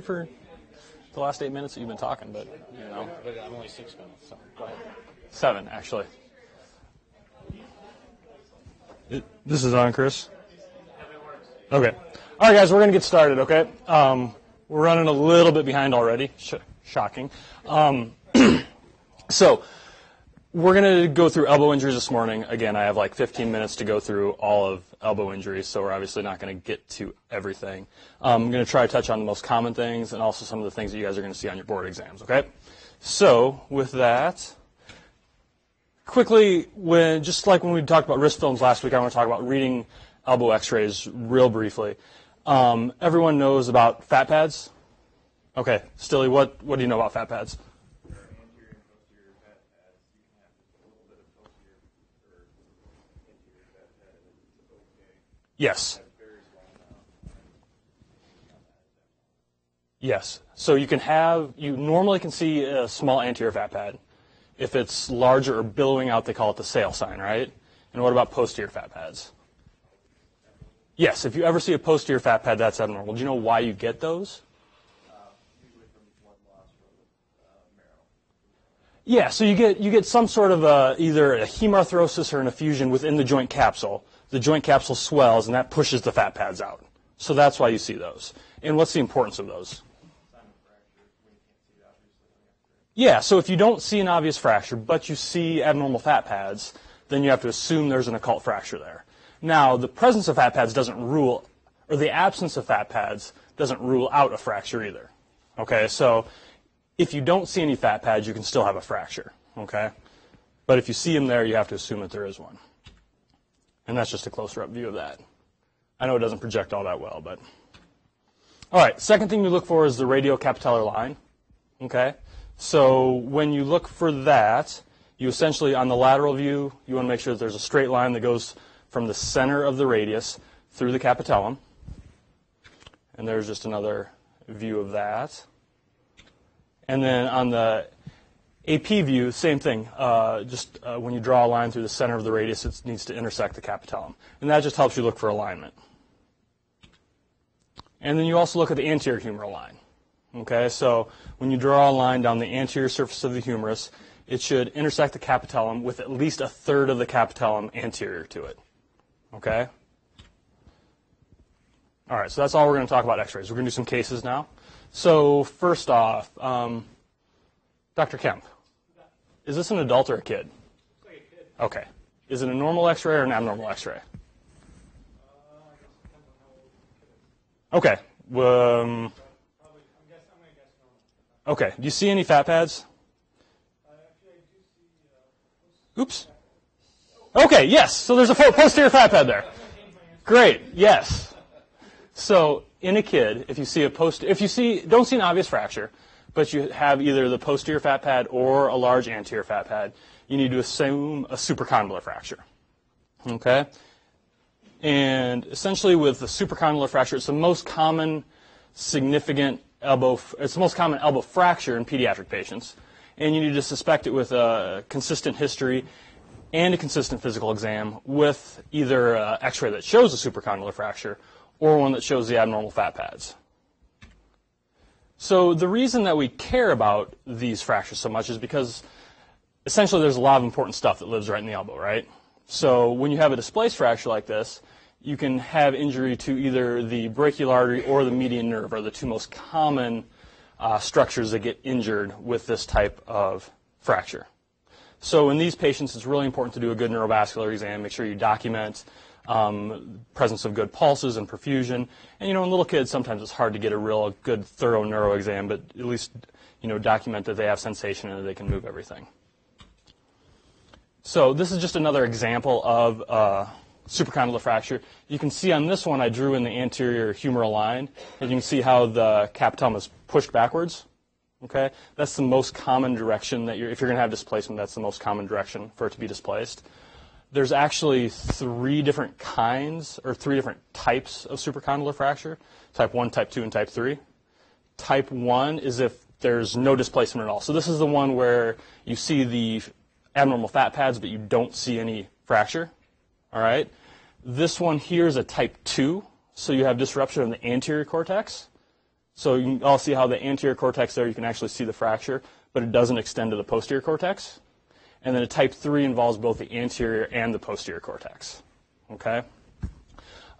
for the last eight minutes that you've been talking, but you know, But I'm only six minutes, so go ahead. seven actually. It- This is on, Chris. Okay. All right, guys, we're gonna get started. Okay. Um, we're running a little bit behind already. Sh- shocking. Um, so we're going to go through elbow injuries this morning. Again, I have like 15 minutes to go through all of elbow injuries, so we're obviously not going to get to everything. Um, I'm going to try to touch on the most common things and also some of the things that you guys are going to see on your board exams, okay? So, with that, quickly, when just like when we talked about wrist films last week, I want to talk about reading elbow x-rays real briefly. Um, everyone knows about fat pads? Okay, Stilly, what, what do you know about fat pads? Yes. Yes. So you can have, you normally can see a small anterior fat pad. If it's larger or billowing out, they call it the sail sign, right? And what about posterior fat pads? Yes, if you ever see a posterior fat pad, that's abnormal. Do you know why you get those? Yeah, so you get you get some sort of a, either a hemarthrosis or an effusion within the joint capsule. The joint capsule swells, and that pushes the fat pads out. So that's why you see those. And what's the importance of those? Yeah, so if you don't see an obvious fracture, but you see abnormal fat pads, then you have to assume there's an occult fracture there. Now, the presence of fat pads doesn't rule, or the absence of fat pads doesn't rule out a fracture either. Okay, so if you don't see any fat pads, you can still have a fracture. Okay, but if you see them there, you have to assume that there is one. And that's just a closer up view of that. I know it doesn't project all that well, but. All right, second thing you look for is the radiocapitellar line. Okay, so when you look for that, you essentially, on the lateral view, you want to make sure that there's a straight line that goes from the center of the radius through the capitellum. And there's just another view of that. And then on the AP view, same thing. Uh, just uh, when you draw a line through the center of the radius, it needs to intersect the capitellum. And that just helps you look for alignment. And then you also look at the anterior humeral line. Okay, so when you draw a line down the anterior surface of the humerus, it should intersect the capitellum with at least a third of the capitellum anterior to it. Okay? All right, so that's all we're going to talk about x-rays. We're going to do some cases now. So first off, um, Dr. Kemp, is this an adult or a kid? Okay. Is it a normal x-ray or an abnormal x-ray? Okay. Um, okay. Do you see any fat pads? Oops. Okay, yes. So there's a posterior fat pad there. Great. Yes. So in a kid, if you see a post, if you see, don't see an obvious fracture, but you have either the posterior fat pad or a large anterior fat pad, you need to assume a supracondylar fracture. Okay? And essentially with the supracondylar fracture, it's the most common significant elbow, it's the most common elbow fracture in pediatric patients. And you need to suspect it with a consistent history and a consistent physical exam with either an x-ray that shows a supracondylar fracture or one that shows the abnormal fat pads. So the reason that we care about these fractures so much is because essentially there's a lot of important stuff that lives right in the elbow, right? So when you have a displaced fracture like this, you can have injury to either the brachial artery or the median nerve are the two most common uh, structures that get injured with this type of fracture. So in these patients, it's really important to do a good neurovascular exam. Make sure you document um, presence of good pulses and perfusion. And you know, in little kids, sometimes it's hard to get a real good, thorough neuro exam, but at least you know, document that they have sensation and that they can move everything. So this is just another example of uh, supracondylar fracture. You can see on this one, I drew in the anterior humeral line, and you can see how the capitellum is pushed backwards. Okay, that's the most common direction that you're, if you're going to have displacement, that's the most common direction for it to be displaced. There's actually three different kinds or three different types of supracondylar fracture: type one, type two, and type three. Type one is if there's no displacement at all. So this is the one where you see the abnormal fat pads, but you don't see any fracture. All right. This one here is a type two, so you have disruption of the anterior cortex. So you can all see how the anterior cortex there, you can actually see the fracture, but it doesn't extend to the posterior cortex. And then a type 3 involves both the anterior and the posterior cortex. Okay?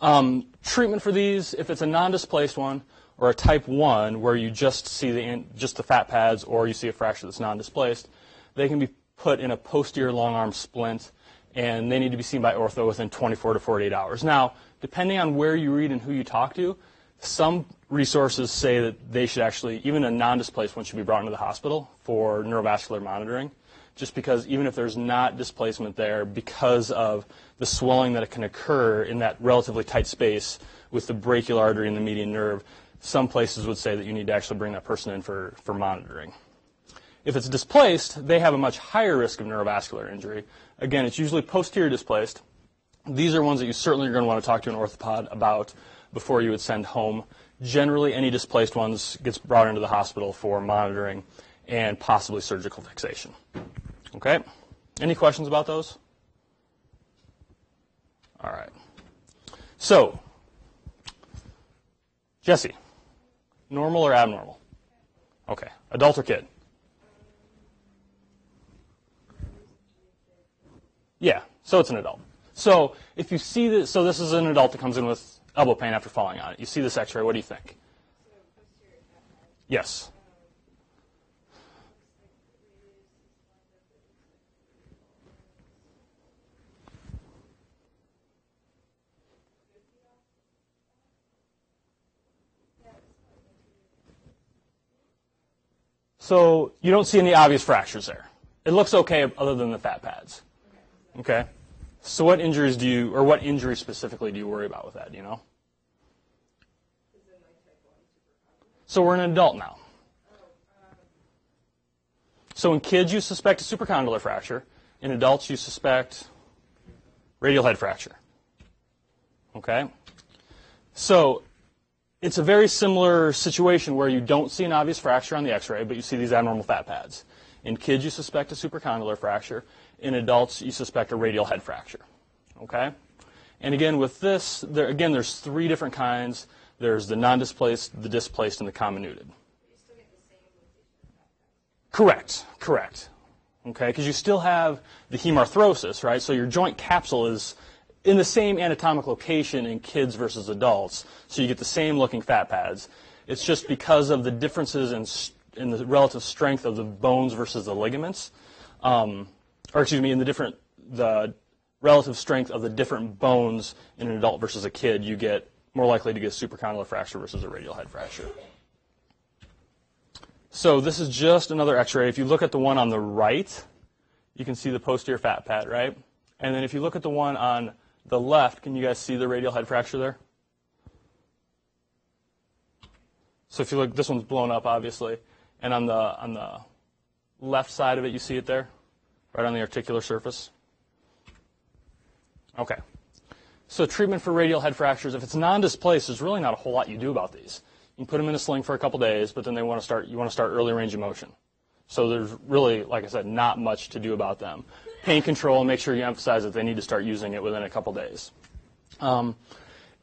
Um, treatment for these, if it's a non-displaced one, or a type 1 where you just see the, just the fat pads or you see a fracture that's non-displaced, they can be put in a posterior long arm splint and they need to be seen by ortho within 24 to 48 hours. Now, depending on where you read and who you talk to, some resources say that they should actually, even a non-displaced one should be brought into the hospital for neurovascular monitoring, just because even if there's not displacement there, because of the swelling that can occur in that relatively tight space with the brachial artery and the median nerve, some places would say that you need to actually bring that person in for, for monitoring. If it's displaced, they have a much higher risk of neurovascular injury. Again, it's usually posterior displaced. These are ones that you certainly are going to want to talk to an orthopod about before you would send home. Generally, any displaced ones gets brought into the hospital for monitoring and possibly surgical fixation. Okay? Any questions about those? All right. So, Jesse, normal or abnormal? Okay. Adult or kid? Yeah, so it's an adult. So if you see this, so this is an adult that comes in with elbow pain after falling on it. You see this x-ray, what do you think? Yes. So you don't see any obvious fractures there. It looks okay other than the fat pads. Okay. So what injuries do you, or what injury specifically do you worry about with that? Do you know? So we're an adult now. So in kids, you suspect a supracondylar fracture. In adults, you suspect radial head fracture. Okay? So it's a very similar situation where you don't see an obvious fracture on the x-ray, but you see these abnormal fat pads. In kids, you suspect a supracondylar fracture. In adults, you suspect a radial head fracture. Okay? And again, with this, there, again, there's three different kinds. There's the non-displaced, the displaced, and the comminuted. Correct, correct. Okay, because you still have the hemarthrosis, right? So your joint capsule is in the same anatomic location in kids versus adults, so you get the same looking fat pads. It's just because of the differences in, in the relative strength of the bones versus the ligaments. Um, or excuse me, in the different the relative strength of the different bones in an adult versus a kid, you get more likely to get a supracondylar fracture versus a radial head fracture. So this is just another X-ray. If you look at the one on the right, you can see the posterior fat pad, right? And then if you look at the one on the left, can you guys see the radial head fracture there? So if you look, this one's blown up, obviously, and on the on the left side of it, you see it there right on the articular surface? Okay. So treatment for radial head fractures, if it's non-displaced, there's really not a whole lot you do about these. You can put them in a sling for a couple days, but then they want to start, you want to start early range of motion. So there's really, like I said, not much to do about them. Pain control, and make sure you emphasize that they need to start using it within a couple days. Um,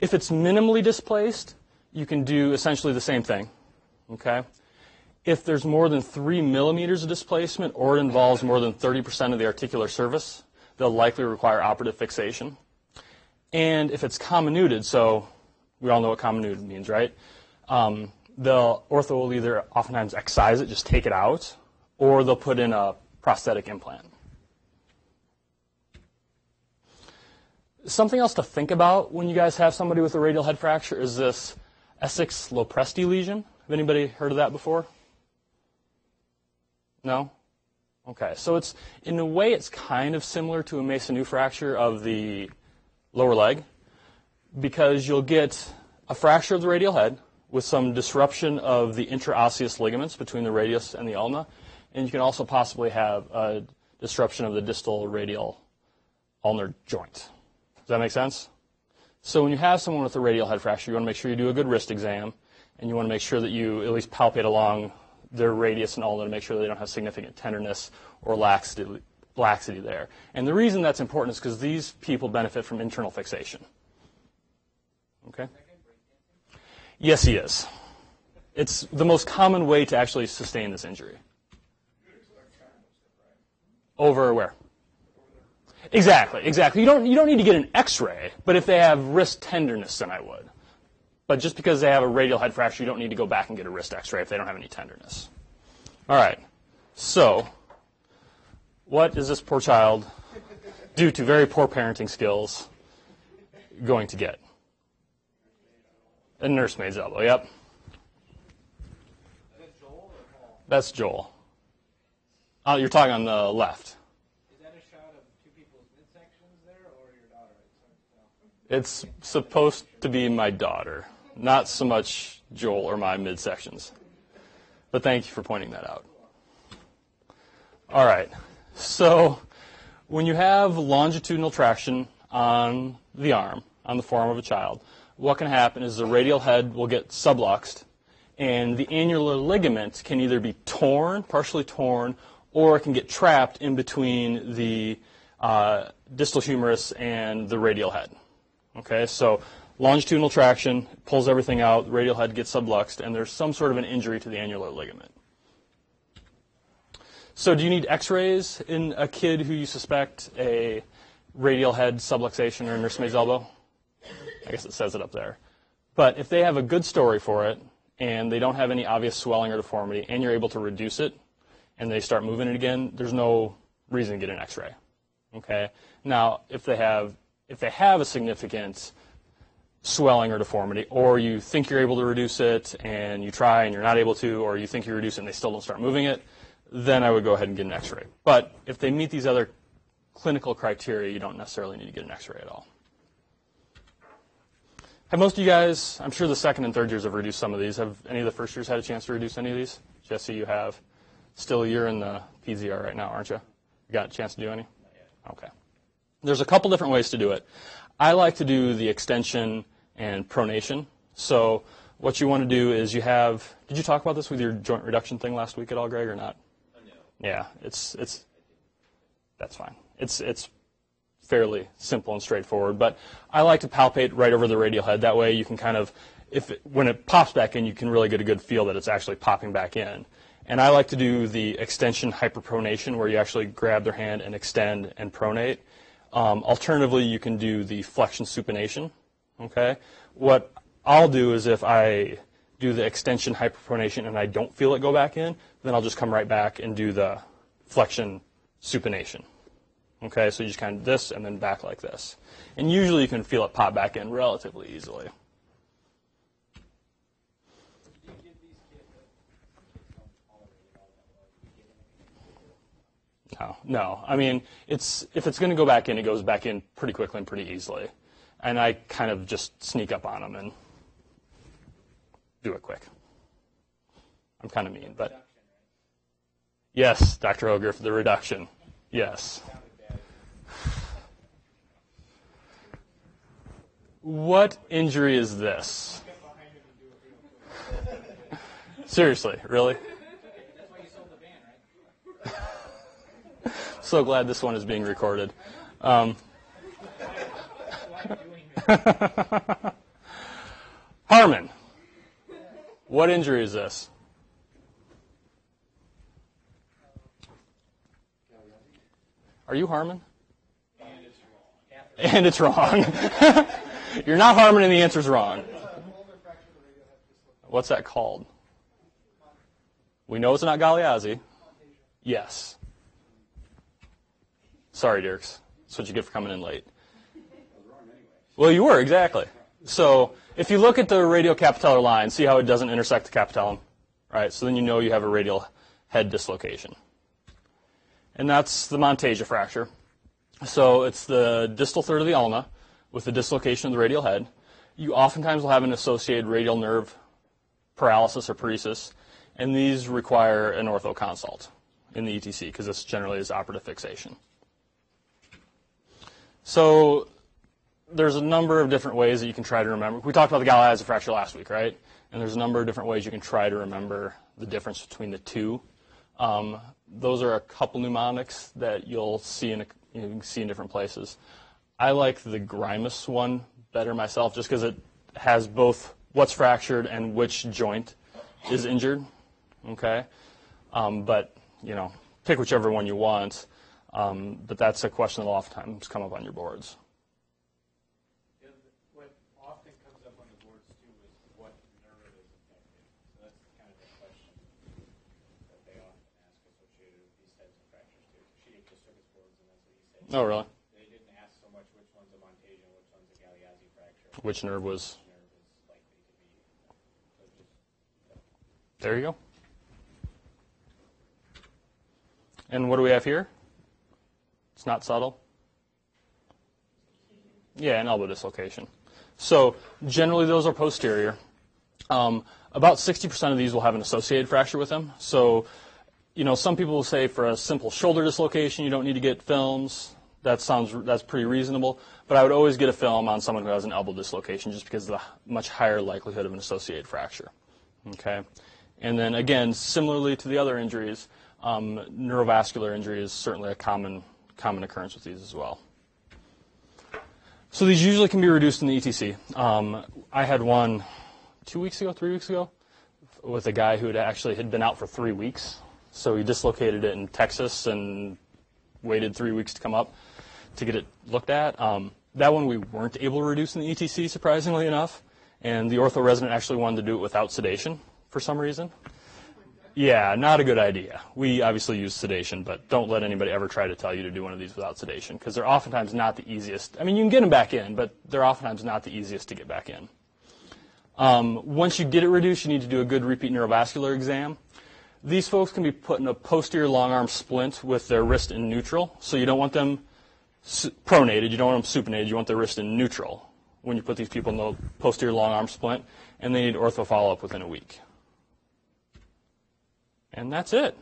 if it's minimally displaced, you can do essentially the same thing. Okay? if there's more than three millimeters of displacement or it involves more than 30% of the articular surface, they'll likely require operative fixation. And if it's comminuted, so we all know what comminuted means, right? Um, the ortho will either oftentimes excise it, just take it out, or they'll put in a prosthetic implant. Something else to think about when you guys have somebody with a radial head fracture is this Essex-Lopresti lesion. Have anybody heard of that before? No? Okay, so it's in a way it's kind of similar to a Maisonneuve fracture of the lower leg because you'll get a fracture of the radial head with some disruption of the interosseous ligaments between the radius and the ulna, and you can also possibly have a disruption of the distal radial ulnar joint. Does that make sense? So when you have someone with a radial head fracture, you want to make sure you do a good wrist exam, and you want to make sure that you at least palpate along their radius and ulna to make sure they don't have significant tenderness or laxity, laxity there. And the reason that's important is because these people benefit from internal fixation. Okay? Yes, he is. It's the most common way to actually sustain this injury. Over where? Exactly, exactly. You don't you don't need to get an X-ray, but if they have wrist tenderness, then I would. But just because they have a radial head fracture, you don't need to go back and get a wrist X-ray if they don't have any tenderness. All right. So, what is this poor child, due to very poor parenting skills, going to get? A nursemaid's elbow. Yep. That's Joel. Oh, you're talking on the left. Is that a shot of two people's midsections there, or your daughter? It's supposed to be my daughter, not so much Joel or my midsections. But thank you for pointing that out. All right. So when you have longitudinal traction on the arm, on the forearm of a child, what can happen is the radial head will get subluxed, and the annular ligament can either be torn, partially torn, or it can get trapped in between the uh, distal humerus and the radial head. Okay, so longitudinal traction pulls everything out, radial head gets subluxed, and there's some sort of an injury to the annular ligament. So, do you need X-rays in a kid who you suspect a radial head subluxation or nursemaid's elbow? I guess it says it up there. But if they have a good story for it and they don't have any obvious swelling or deformity, and you're able to reduce it, and they start moving it again, there's no reason to get an X-ray. Okay. Now, if they have if they have a significant swelling or deformity, or you think you're able to reduce it and you try and you're not able to, or you think you reduce it and they still don't start moving it, then I would go ahead and get an X-ray. But if they meet these other clinical criteria, you don't necessarily need to get an X-ray at all. Have most of you guys, I'm sure the second and third years have reduced some of these. Have any of the first years had a chance to reduce any of these? Jesse, you have. Still, you're in the PZR right now, aren't you? You got a chance to do any? Okay. There's a couple different ways to do it. I like to do the extension and pronation. So what you want to do is you have. Did you talk about this with your joint reduction thing last week at all, Greg, or not? Uh, no. Yeah, it's it's. That's fine. It's it's fairly simple and straightforward. But I like to palpate right over the radial head. That way you can kind of, if it, when it pops back in, you can really get a good feel that it's actually popping back in. And I like to do the extension hyperpronation, where you actually grab their hand and extend and pronate. Um, alternatively, you can do the flexion supination. Okay. What I'll do is if I do the extension hyperpronation and I don't feel it go back in, then I'll just come right back and do the flexion supination. Okay, so you just kind of this and then back like this. And usually you can feel it pop back in relatively easily. Do you give these kids that don't tolerate it all that well? Do you give them No, no. I mean, it's if it's going to go back in, it goes back in pretty quickly and pretty easily. And I kind of just sneak up on them and do it quick. I'm kind of mean, but yes, Dr. Ogre, for the reduction. Yes. What injury is this? Seriously, behind him and do it real quick. Seriously, really? That's why you sold the van, right? So glad this one is being recorded. Um? Harmon, what injury is this? Are you Harmon? And it's wrong. You're not Harmon, and the answer's wrong. What's that called? We know it's not Galeazzi. Yes. Sorry, Dirks. That's what you get for coming in late. Well, you were, exactly. So if you look at the radial capitellar line, see how it doesn't intersect the capitellum? Right? So then you know you have a radial head dislocation. And that's the Monteggia fracture. So it's the distal third of the ulna with the dislocation of the radial head. You oftentimes will have an associated radial nerve paralysis or paresis, and these require an ortho consult in the ETC because this generally is operative fixation. So there's a number of different ways that you can try to remember. We talked about the Galeazzi fracture last week, right? And there's a number of different ways you can try to remember the difference between the two. Um, those are a couple mnemonics that you'll see in a, you can see in different places. I like the Grimus one better myself, just because it has both what's fractured and which joint is injured. Okay, um, but you know, pick whichever one you want. Um, but that's a question that'll oftentimes come up on your boards. The What often comes up on the boards too is what nerve is affected. So that's kind of the question that they often ask associated with these types of fractures too. She did just circuit boards and that's what he said. Oh, really? They didn't ask so much which one's a which one's a Galeazzi fracture. Which nerve was? Which nerve is likely to be. So just There you go. And what do we have here? It's not subtle. Yeah, an elbow dislocation. So generally those are posterior. Um, about 60% of these will have an associated fracture with them. So, you know, some people will say for a simple shoulder dislocation you don't need to get films. That sounds that's pretty reasonable. But I would always get a film on someone who has an elbow dislocation just because of the much higher likelihood of an associated fracture. Okay. And then again, similarly to the other injuries, um, neurovascular injury is certainly a common common occurrence with these as well. So these usually can be reduced in the ETC. Um, I had one two weeks ago, three weeks ago, with a guy who had actually had been out for three weeks. So he dislocated it in Texas and waited three weeks to come up to get it looked at. Um, that one we weren't able to reduce in the ETC, surprisingly enough. And the ortho resident actually wanted to do it without sedation for some reason. Yeah, not a good idea. We obviously use sedation, but don't let anybody ever try to tell you to do one of these without sedation because they're oftentimes not the easiest. I mean, you can get them back in, but they're oftentimes not the easiest to get back in. Um, once you get it reduced, you need to do a good repeat neurovascular exam. These folks can be put in a posterior long arm splint with their wrist in neutral, so you don't want them pronated, you don't want them supinated, you want their wrist in neutral when you put these people in the posterior long arm splint, and they need ortho follow up within a week. And that's it.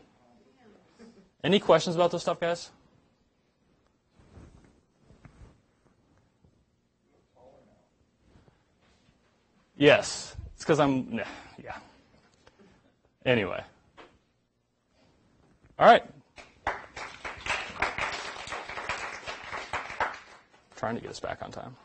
Any questions about this stuff, guys? Yes. It's because I'm, yeah. Anyway. All right. Trying to get us back on time.